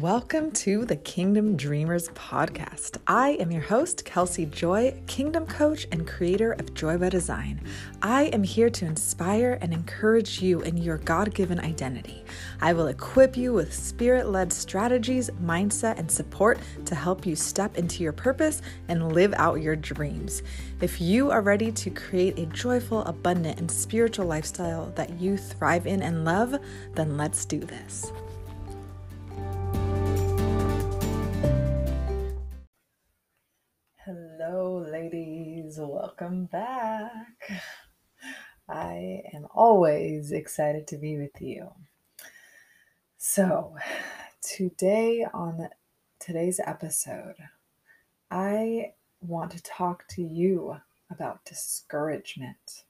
Welcome to the Kingdom Dreamers podcast. I am your host, Kelsey Joy, Kingdom Coach and creator of Joy by Design. I am here to inspire and encourage you in your God given identity. I will equip you with spirit led strategies, mindset, and support to help you step into your purpose and live out your dreams. If you are ready to create a joyful, abundant, and spiritual lifestyle that you thrive in and love, then let's do this. Welcome back. I am always excited to be with you. So, today on today's episode, I want to talk to you about discouragement.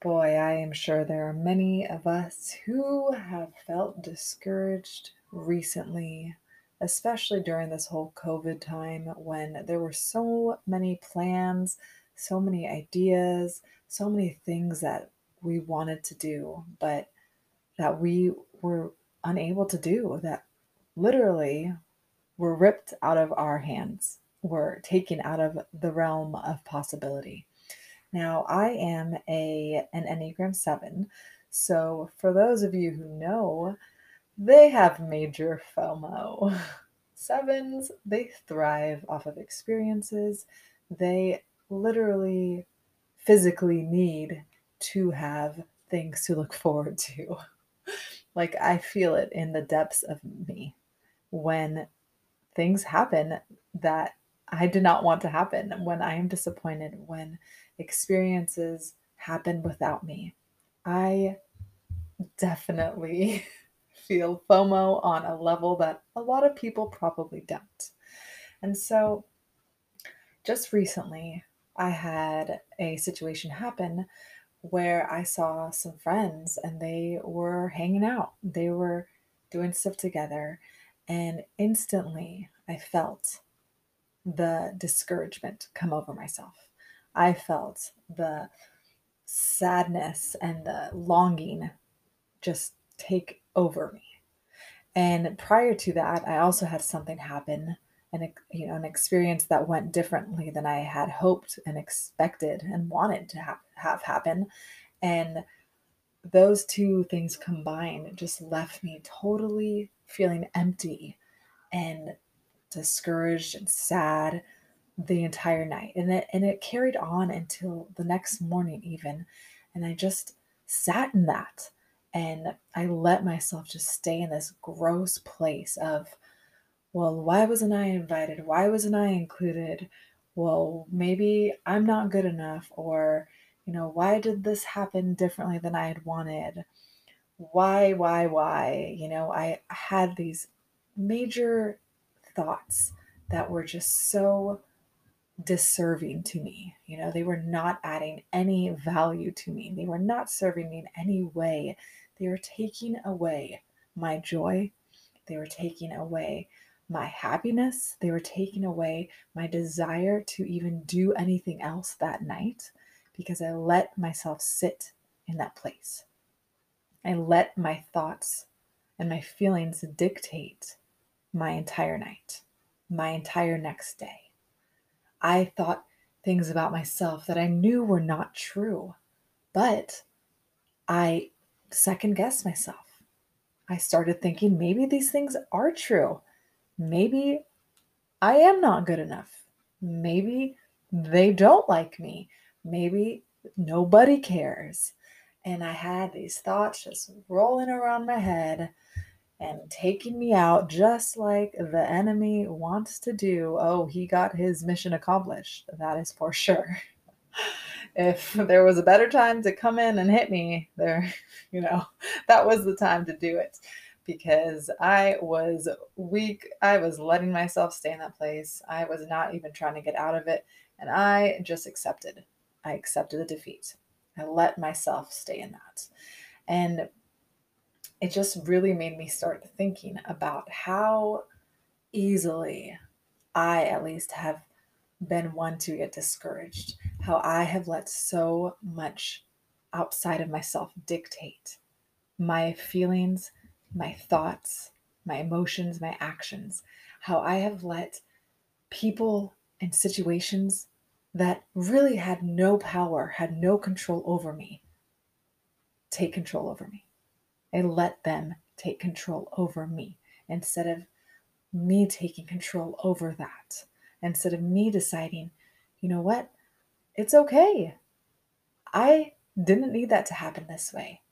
Boy, I am sure there are many of us who have felt discouraged recently especially during this whole COVID time when there were so many plans, so many ideas, so many things that we wanted to do, but that we were unable to do, that literally were ripped out of our hands, were taken out of the realm of possibility. Now, I am a an Enneagram 7. So, for those of you who know, they have major FOMO. Sevens, they thrive off of experiences. They literally physically need to have things to look forward to. like I feel it in the depths of me when things happen that I did not want to happen, when I am disappointed, when experiences happen without me. I definitely feel FOMO on a level that a lot of people probably don't. And so, just recently, I had a situation happen where I saw some friends and they were hanging out. They were doing stuff together. And instantly, I felt the discouragement come over myself. I felt the sadness and the longing just take over me. And prior to that, I also had something happen, and you know, an experience that went differently than I had hoped and expected and wanted to have, have happen. And those two things combined just left me totally feeling empty and discouraged and sad the entire night. And it and it carried on until the next morning even. And I just sat in that and I let myself just stay in this gross place of, well, why wasn't I invited? Why wasn't I included? Well, maybe I'm not good enough. Or, you know, why did this happen differently than I had wanted? Why, why, why? You know, I had these major thoughts that were just so disserving to me. You know, they were not adding any value to me. They were not serving me in any way. They were taking away my joy. They were taking away my happiness. They were taking away my desire to even do anything else that night because I let myself sit in that place. I let my thoughts and my feelings dictate my entire night, my entire next day. I thought things about myself that I knew were not true, but I second guessed myself. I started thinking maybe these things are true. Maybe I am not good enough. Maybe they don't like me. Maybe nobody cares. And I had these thoughts just rolling around my head and taking me out just like the enemy wants to do. Oh, he got his mission accomplished. That is for sure. if there was a better time to come in and hit me there you know that was the time to do it because i was weak i was letting myself stay in that place i was not even trying to get out of it and i just accepted i accepted the defeat i let myself stay in that and it just really made me start thinking about how easily i at least have been one to get discouraged, how I have let so much outside of myself dictate my feelings, my thoughts, my emotions, my actions, how I have let people and situations that really had no power, had no control over me, take control over me. I let them take control over me instead of me taking control over that. Instead of me deciding, you know what? It's okay. I didn't need that to happen this way.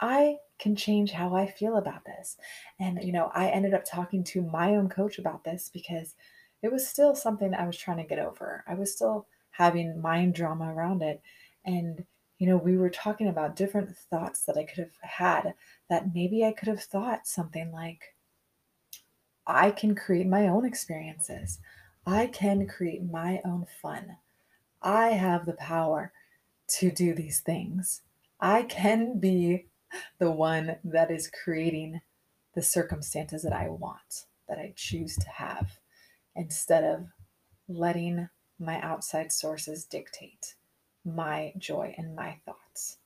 I can change how I feel about this. And, you know, I ended up talking to my own coach about this because it was still something I was trying to get over. I was still having mind drama around it. And, you know, we were talking about different thoughts that I could have had that maybe I could have thought something like, I can create my own experiences. I can create my own fun. I have the power to do these things. I can be the one that is creating the circumstances that I want, that I choose to have, instead of letting my outside sources dictate my joy and my thoughts.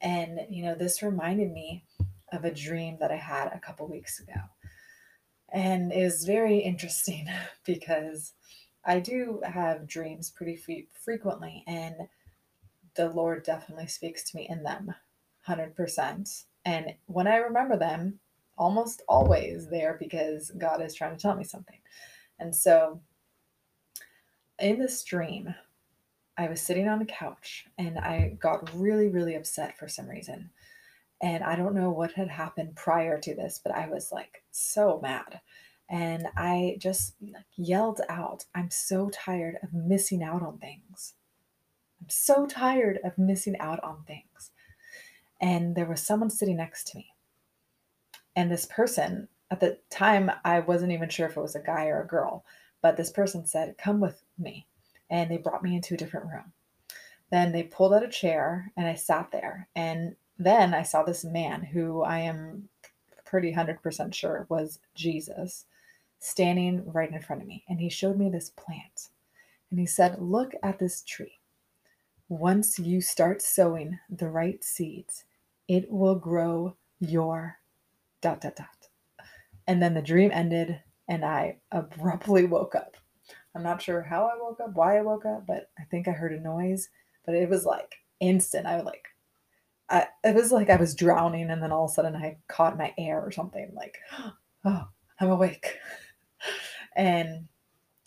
And, you know, this reminded me of a dream that I had a couple weeks ago. And is very interesting because I do have dreams pretty f- frequently, and the Lord definitely speaks to me in them 100%. And when I remember them, almost always there because God is trying to tell me something. And so in this dream, I was sitting on a couch and I got really, really upset for some reason. And I don't know what had happened prior to this, but I was like so mad. And I just yelled out, I'm so tired of missing out on things. I'm so tired of missing out on things. And there was someone sitting next to me. And this person, at the time, I wasn't even sure if it was a guy or a girl, but this person said, Come with me. And they brought me into a different room. Then they pulled out a chair and I sat there. And then I saw this man who I am pretty 100% sure was Jesus standing right in front of me. And he showed me this plant. And he said, Look at this tree. Once you start sowing the right seeds, it will grow your dot dot dot. And then the dream ended and I abruptly woke up. I'm not sure how I woke up, why I woke up, but I think I heard a noise, but it was like instant. I was like I, it was like I was drowning and then all of a sudden I caught my air or something like, oh, I'm awake. And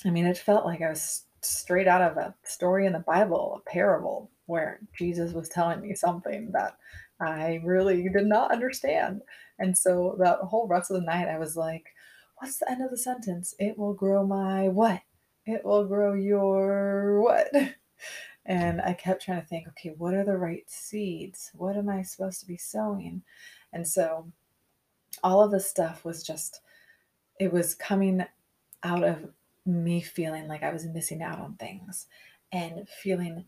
I mean, it felt like I was straight out of a story in the Bible, a parable where Jesus was telling me something that I really did not understand. And so that whole rest of the night, I was like, what's the end of the sentence? It will grow my what? It will grow your what? And I kept trying to think, okay, what are the right seeds? What am I supposed to be sowing? And so all of this stuff was just, it was coming out of me feeling like I was missing out on things and feeling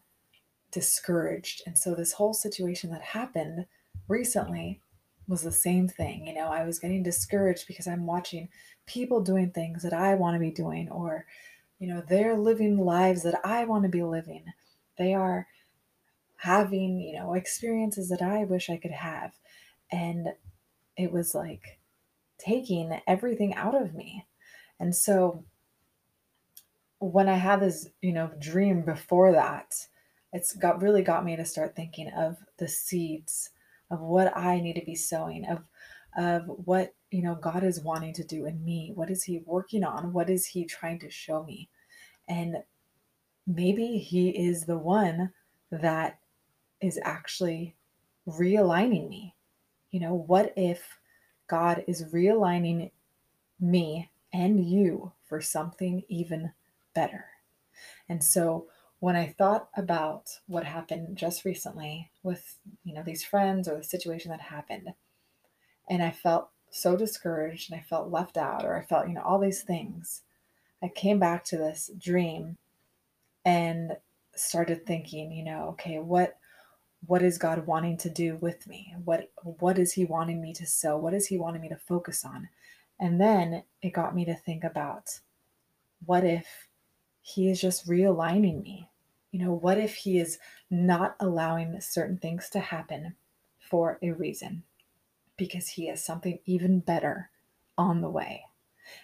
discouraged. And so this whole situation that happened recently was the same thing. You know, I was getting discouraged because I'm watching people doing things that I want to be doing, or, you know, they're living lives that I want to be living. They are having, you know, experiences that I wish I could have. And it was like taking everything out of me. And so when I had this, you know, dream before that, it's got really got me to start thinking of the seeds of what I need to be sowing, of of what you know God is wanting to do in me. What is He working on? What is He trying to show me? And maybe He is the one that is actually realigning me. You know, what if God is realigning me and you for something even better? And so when I thought about what happened just recently with, you know, these friends or the situation that happened, and I felt so discouraged and I felt left out or I felt, you know, all these things, I came back to this dream and started thinking, you know, okay, what what is God wanting to do with me? What what is he wanting me to sow? What is he wanting me to focus on? And then it got me to think about what if he is just realigning me. You know, what if he is not allowing certain things to happen for a reason? Because he has something even better on the way.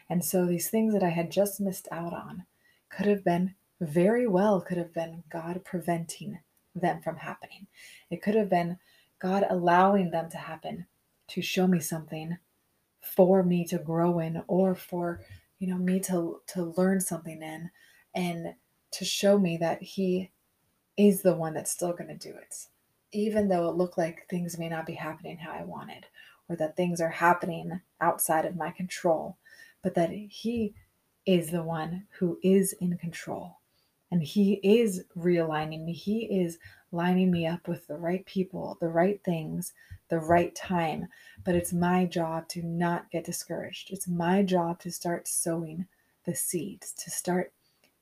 And so these things that I had just missed out on could have been very well could have been God preventing them from happening. It could have been God allowing them to happen to show me something for me to grow in or for you know me to to learn something in and to show me that he is the one that's still going to do it even though it looked like things may not be happening how I wanted or that things are happening outside of my control but that he is the one who is in control and he is realigning me. He is lining me up with the right people the right things the right time. But it's my job to not get discouraged. It's my job to start sowing the seeds to start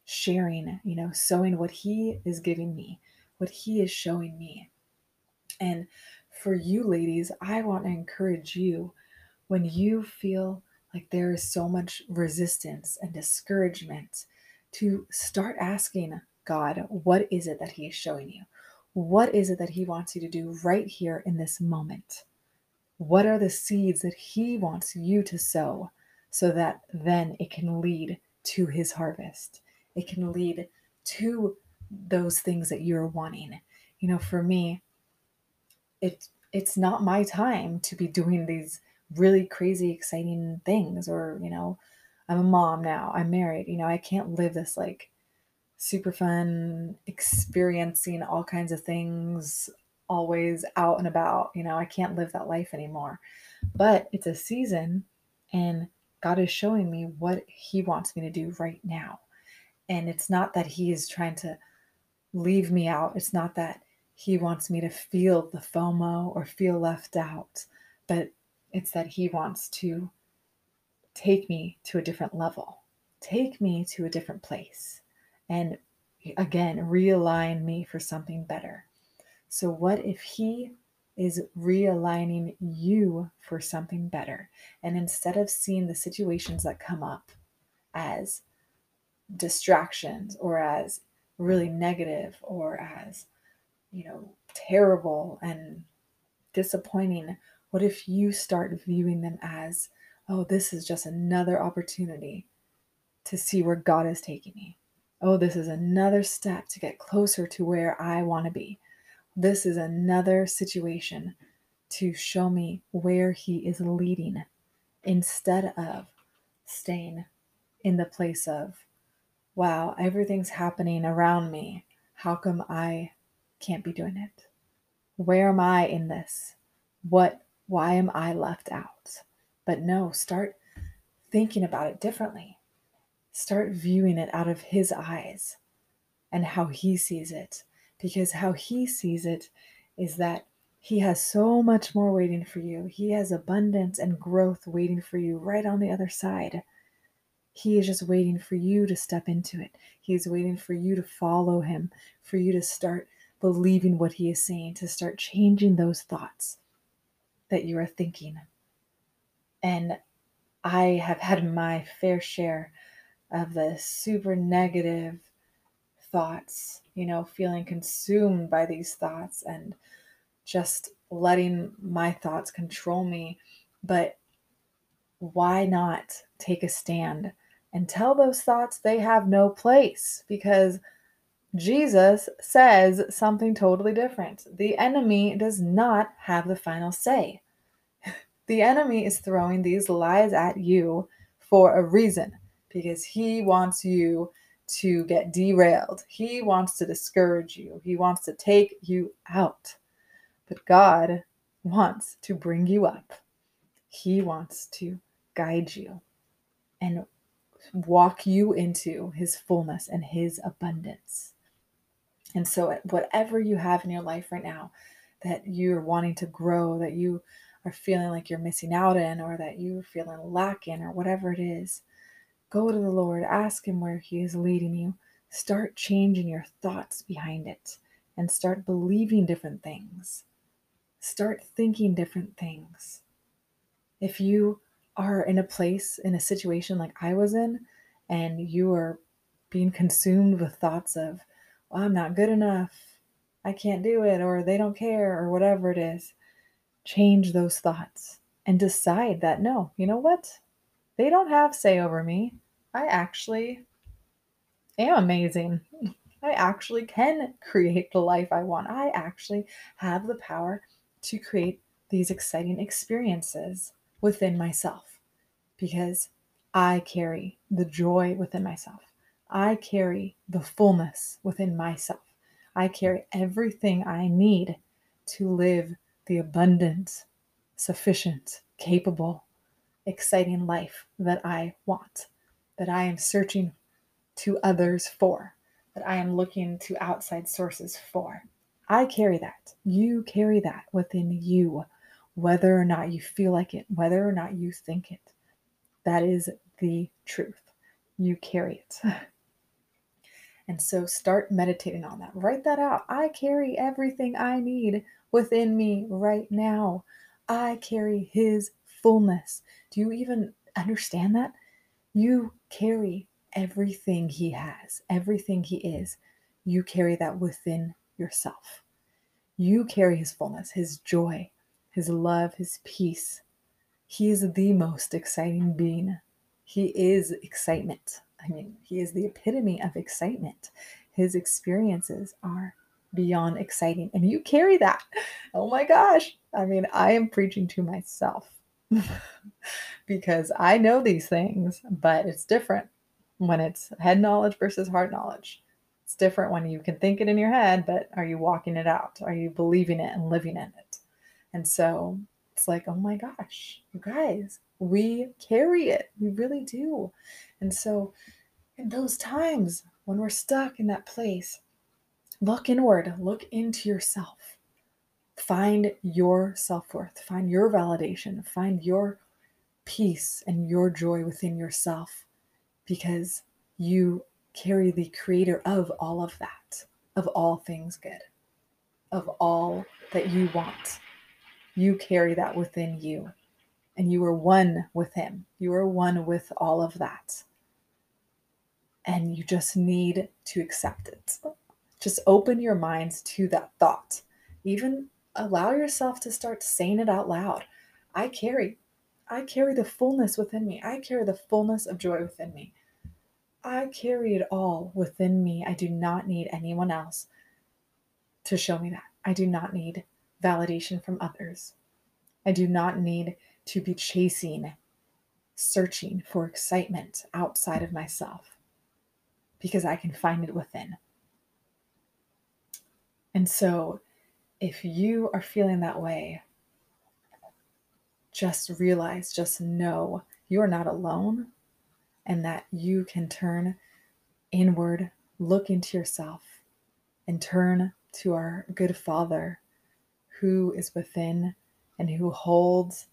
sharing you know sowing what he is giving me what he is showing me and for you ladies i want to encourage you when you feel like there is so much resistance and discouragement to start asking God, what is it that He is showing you? What is it that He wants you to do right here in this moment? What are the seeds that He wants you to sow so that then it can lead to His harvest? It can lead to those things that you're wanting. You know, for me, it it's not my time to be doing these really crazy exciting things or, you know, I'm a mom now. I'm married. You know, I can't live this like super fun, experiencing all kinds of things, always out and about. You know, I can't live that life anymore. But it's a season, and God is showing me what He wants me to do right now. And it's not that He is trying to leave me out, it's not that He wants me to feel the FOMO or feel left out, but it's that He wants to take me to a different level, take me to a different place, and again, realign me for something better. So, what if He is realigning you for something better? And instead of seeing the situations that come up as distractions or as really negative or as, you know, terrible and disappointing, what if you start viewing them as oh, this is just another opportunity to see where God is taking me. Oh, this is another step to get closer to where I want to be. This is another situation to show me where He is leading instead of staying in the place of, wow, everything's happening around me. How come I can't be doing it? Where am I in this? What, why am I left out? But no, start thinking about it differently. Start viewing it out of his eyes and how he sees it. Because how he sees it is that he has so much more waiting for you. He has abundance and growth waiting for you right on the other side. He is just waiting for you to step into it. He is waiting for you to follow him, for you to start believing what he is saying, to start changing those thoughts that you are thinking. And I have had my fair share of the super negative thoughts, you know, feeling consumed by these thoughts and just letting my thoughts control me. But why not take a stand and tell those thoughts they have no place? Because Jesus says something totally different. The enemy does not have the final say. The enemy is throwing these lies at you for a reason because he wants you to get derailed. He wants to discourage you. He wants to take you out. But God wants to bring you up. He wants to guide you and walk you into his fullness and his abundance. And so, eh, whatever you have in your life right now that you're wanting to grow, that you are feeling like you're missing out in or that you're feeling lacking or whatever it is, go to the Lord, ask Him where He is leading you. Start changing your thoughts behind it and start believing different things. Start thinking different things. If you are in a place, in a situation like I was in, and you are being consumed with thoughts of, well, I'm not good enough, I can't do it, or they don't care, or whatever it is, change those thoughts and decide that no, you know what? They don't have say over me. I actually am amazing. I actually can create the life I want. I actually have the power to create these exciting experiences within myself because I carry the joy within myself. I carry the fullness within myself. I carry everything I need to live the abundant, sufficient, capable, exciting life that I want, that I am searching to others for, that I am looking to outside sources for. I carry that. You carry that within you, whether or not you feel like it, whether or not you think it. That is the truth. You carry it. And so start meditating on that. Write that out. I carry everything I need within me right now. I carry His fullness. Do you even understand that? You carry everything He has, everything He is. You carry that within yourself. You carry His fullness, His joy, His love, His peace. He is the most exciting being. He is excitement. I mean, he is the epitome of excitement. His experiences are beyond exciting, and you carry that. Oh my gosh. I mean, I am preaching to myself because I know these things, but it's different when it's head knowledge versus heart knowledge. It's different when you can think it in your head, but are you walking it out? Are you believing it and living in it? And so it's like, oh my gosh, you guys, we carry it. We really do. And so, in those times when we're stuck in that place, look inward, look into yourself. Find your self worth, find your validation, find your peace and your joy within yourself because you carry the creator of all of that, of all things good, of all that you want. You carry that within you and you are one with Him. You are one with all of that. And you just need to accept it. Just open your minds to that thought. Even allow yourself to start saying it out loud. I carry, I carry the fullness within me. I carry the fullness of joy within me. I carry it all within me. I do not need anyone else to show me that. I do not need validation from others. I do not need to be chasing, searching for excitement outside of myself because I can find it within. And so, if you are feeling that way, just realize, just know you are not alone and that you can turn inward, look into yourself, and turn to our good Father who is within and who holds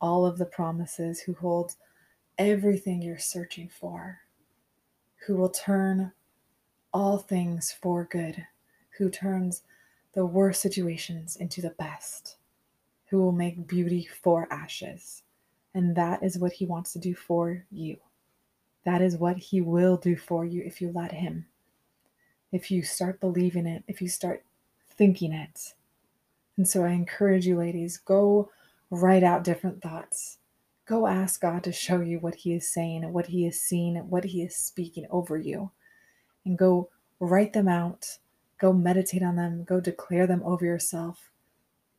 all of the promises, who holds everything you're searching for, who will turn all things for good, who turns the worst situations into the best, who will make beauty for ashes. And that is what he wants to do for you. That is what he will do for you if you let him. If you start believing it, if you start thinking it. And so I encourage you, ladies, go write out different thoughts. Go ask God to show you what He is saying, and what He is seeing, what He is speaking over you. And go write them out. Go meditate on them. Go declare them over yourself.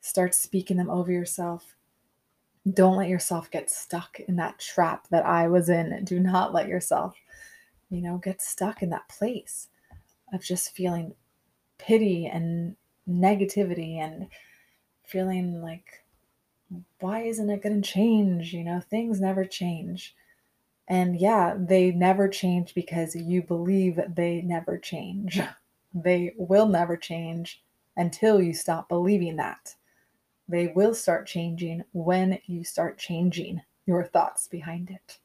Start speaking them over yourself. Don't let yourself get stuck in that trap that I was in. Do not let yourself, you know, get stuck in that place of just feeling pity and negativity and feeling like why isn't it going to change? You know, things never change. And yeah, they never change because you believe they never change. They will never change until you stop believing that. They will start changing when you start changing your thoughts behind it.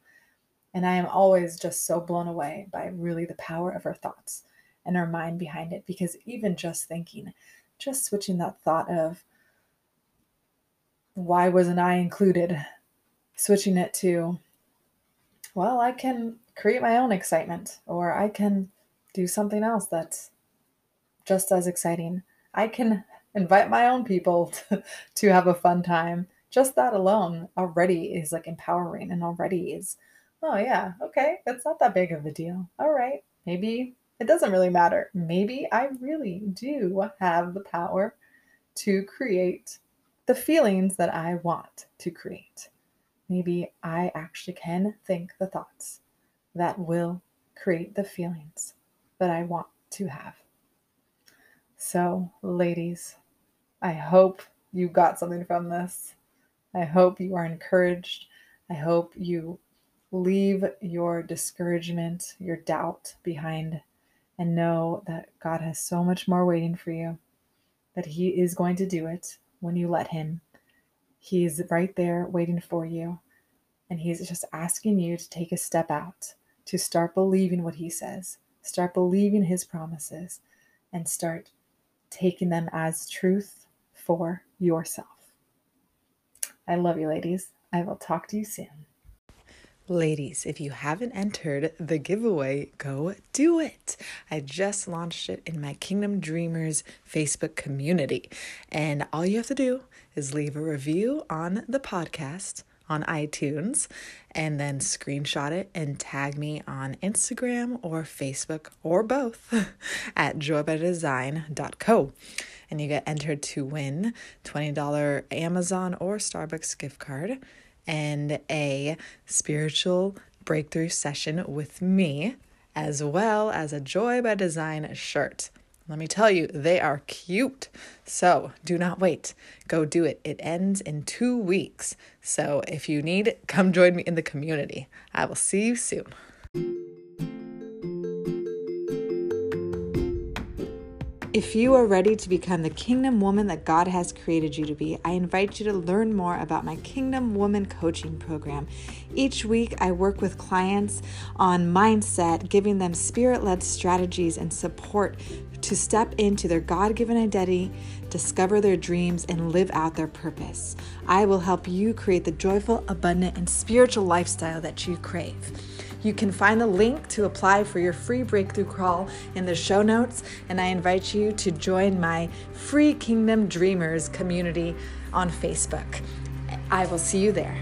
And I am always just so blown away by really the power of our thoughts and our mind behind it because even just thinking, just switching that thought of, why wasn't I included? Switching it to, well, I can create my own excitement, or I can do something else that's just as exciting. I can invite my own people to, to have a fun time. Just that alone already is like empowering and already is Oh, yeah, okay, that's not that big of a deal. All right, maybe it doesn't really matter. Maybe I really do have the power to create the feelings that I want to create. Maybe I actually can think the thoughts that will create the feelings that I want to have. So, ladies, I hope you got something from this. I hope you are encouraged. I hope you leave your discouragement, your doubt behind, and know that God has so much more waiting for you, that He is going to do it when you let Him. He's right there waiting for you, and He's just asking you to take a step out, to start believing what He says, start believing His promises, and start taking them as truth for yourself. I love you, ladies. I will talk to you soon. Ladies, if you haven't entered the giveaway, go do it. I just launched it in my Kingdom Dreamers Facebook community. And all you have to do is leave a review on the podcast on iTunes and then screenshot it and tag me on Instagram or Facebook or both at joybydesign.co. And you get entered to win $20 Amazon or Starbucks gift card and a spiritual breakthrough session with me, as well as a Joy by Design shirt. Let me tell you, they are cute. So do not wait. Go do it. It ends in two weeks. So if you need, come join me in the community. I will see you soon. If you are ready to become the kingdom woman that God has created you to be, I invite you to learn more about my Kingdom Woman Coaching Program. Each week, I work with clients on mindset, giving them spirit led strategies and support to step into their God given identity, discover their dreams, and live out their purpose. I will help you create the joyful, abundant, and spiritual lifestyle that you crave. You can find the link to apply for your free breakthrough crawl in the show notes, and I invite you to join my free Kingdom Dreamers community on Facebook. I will see you there.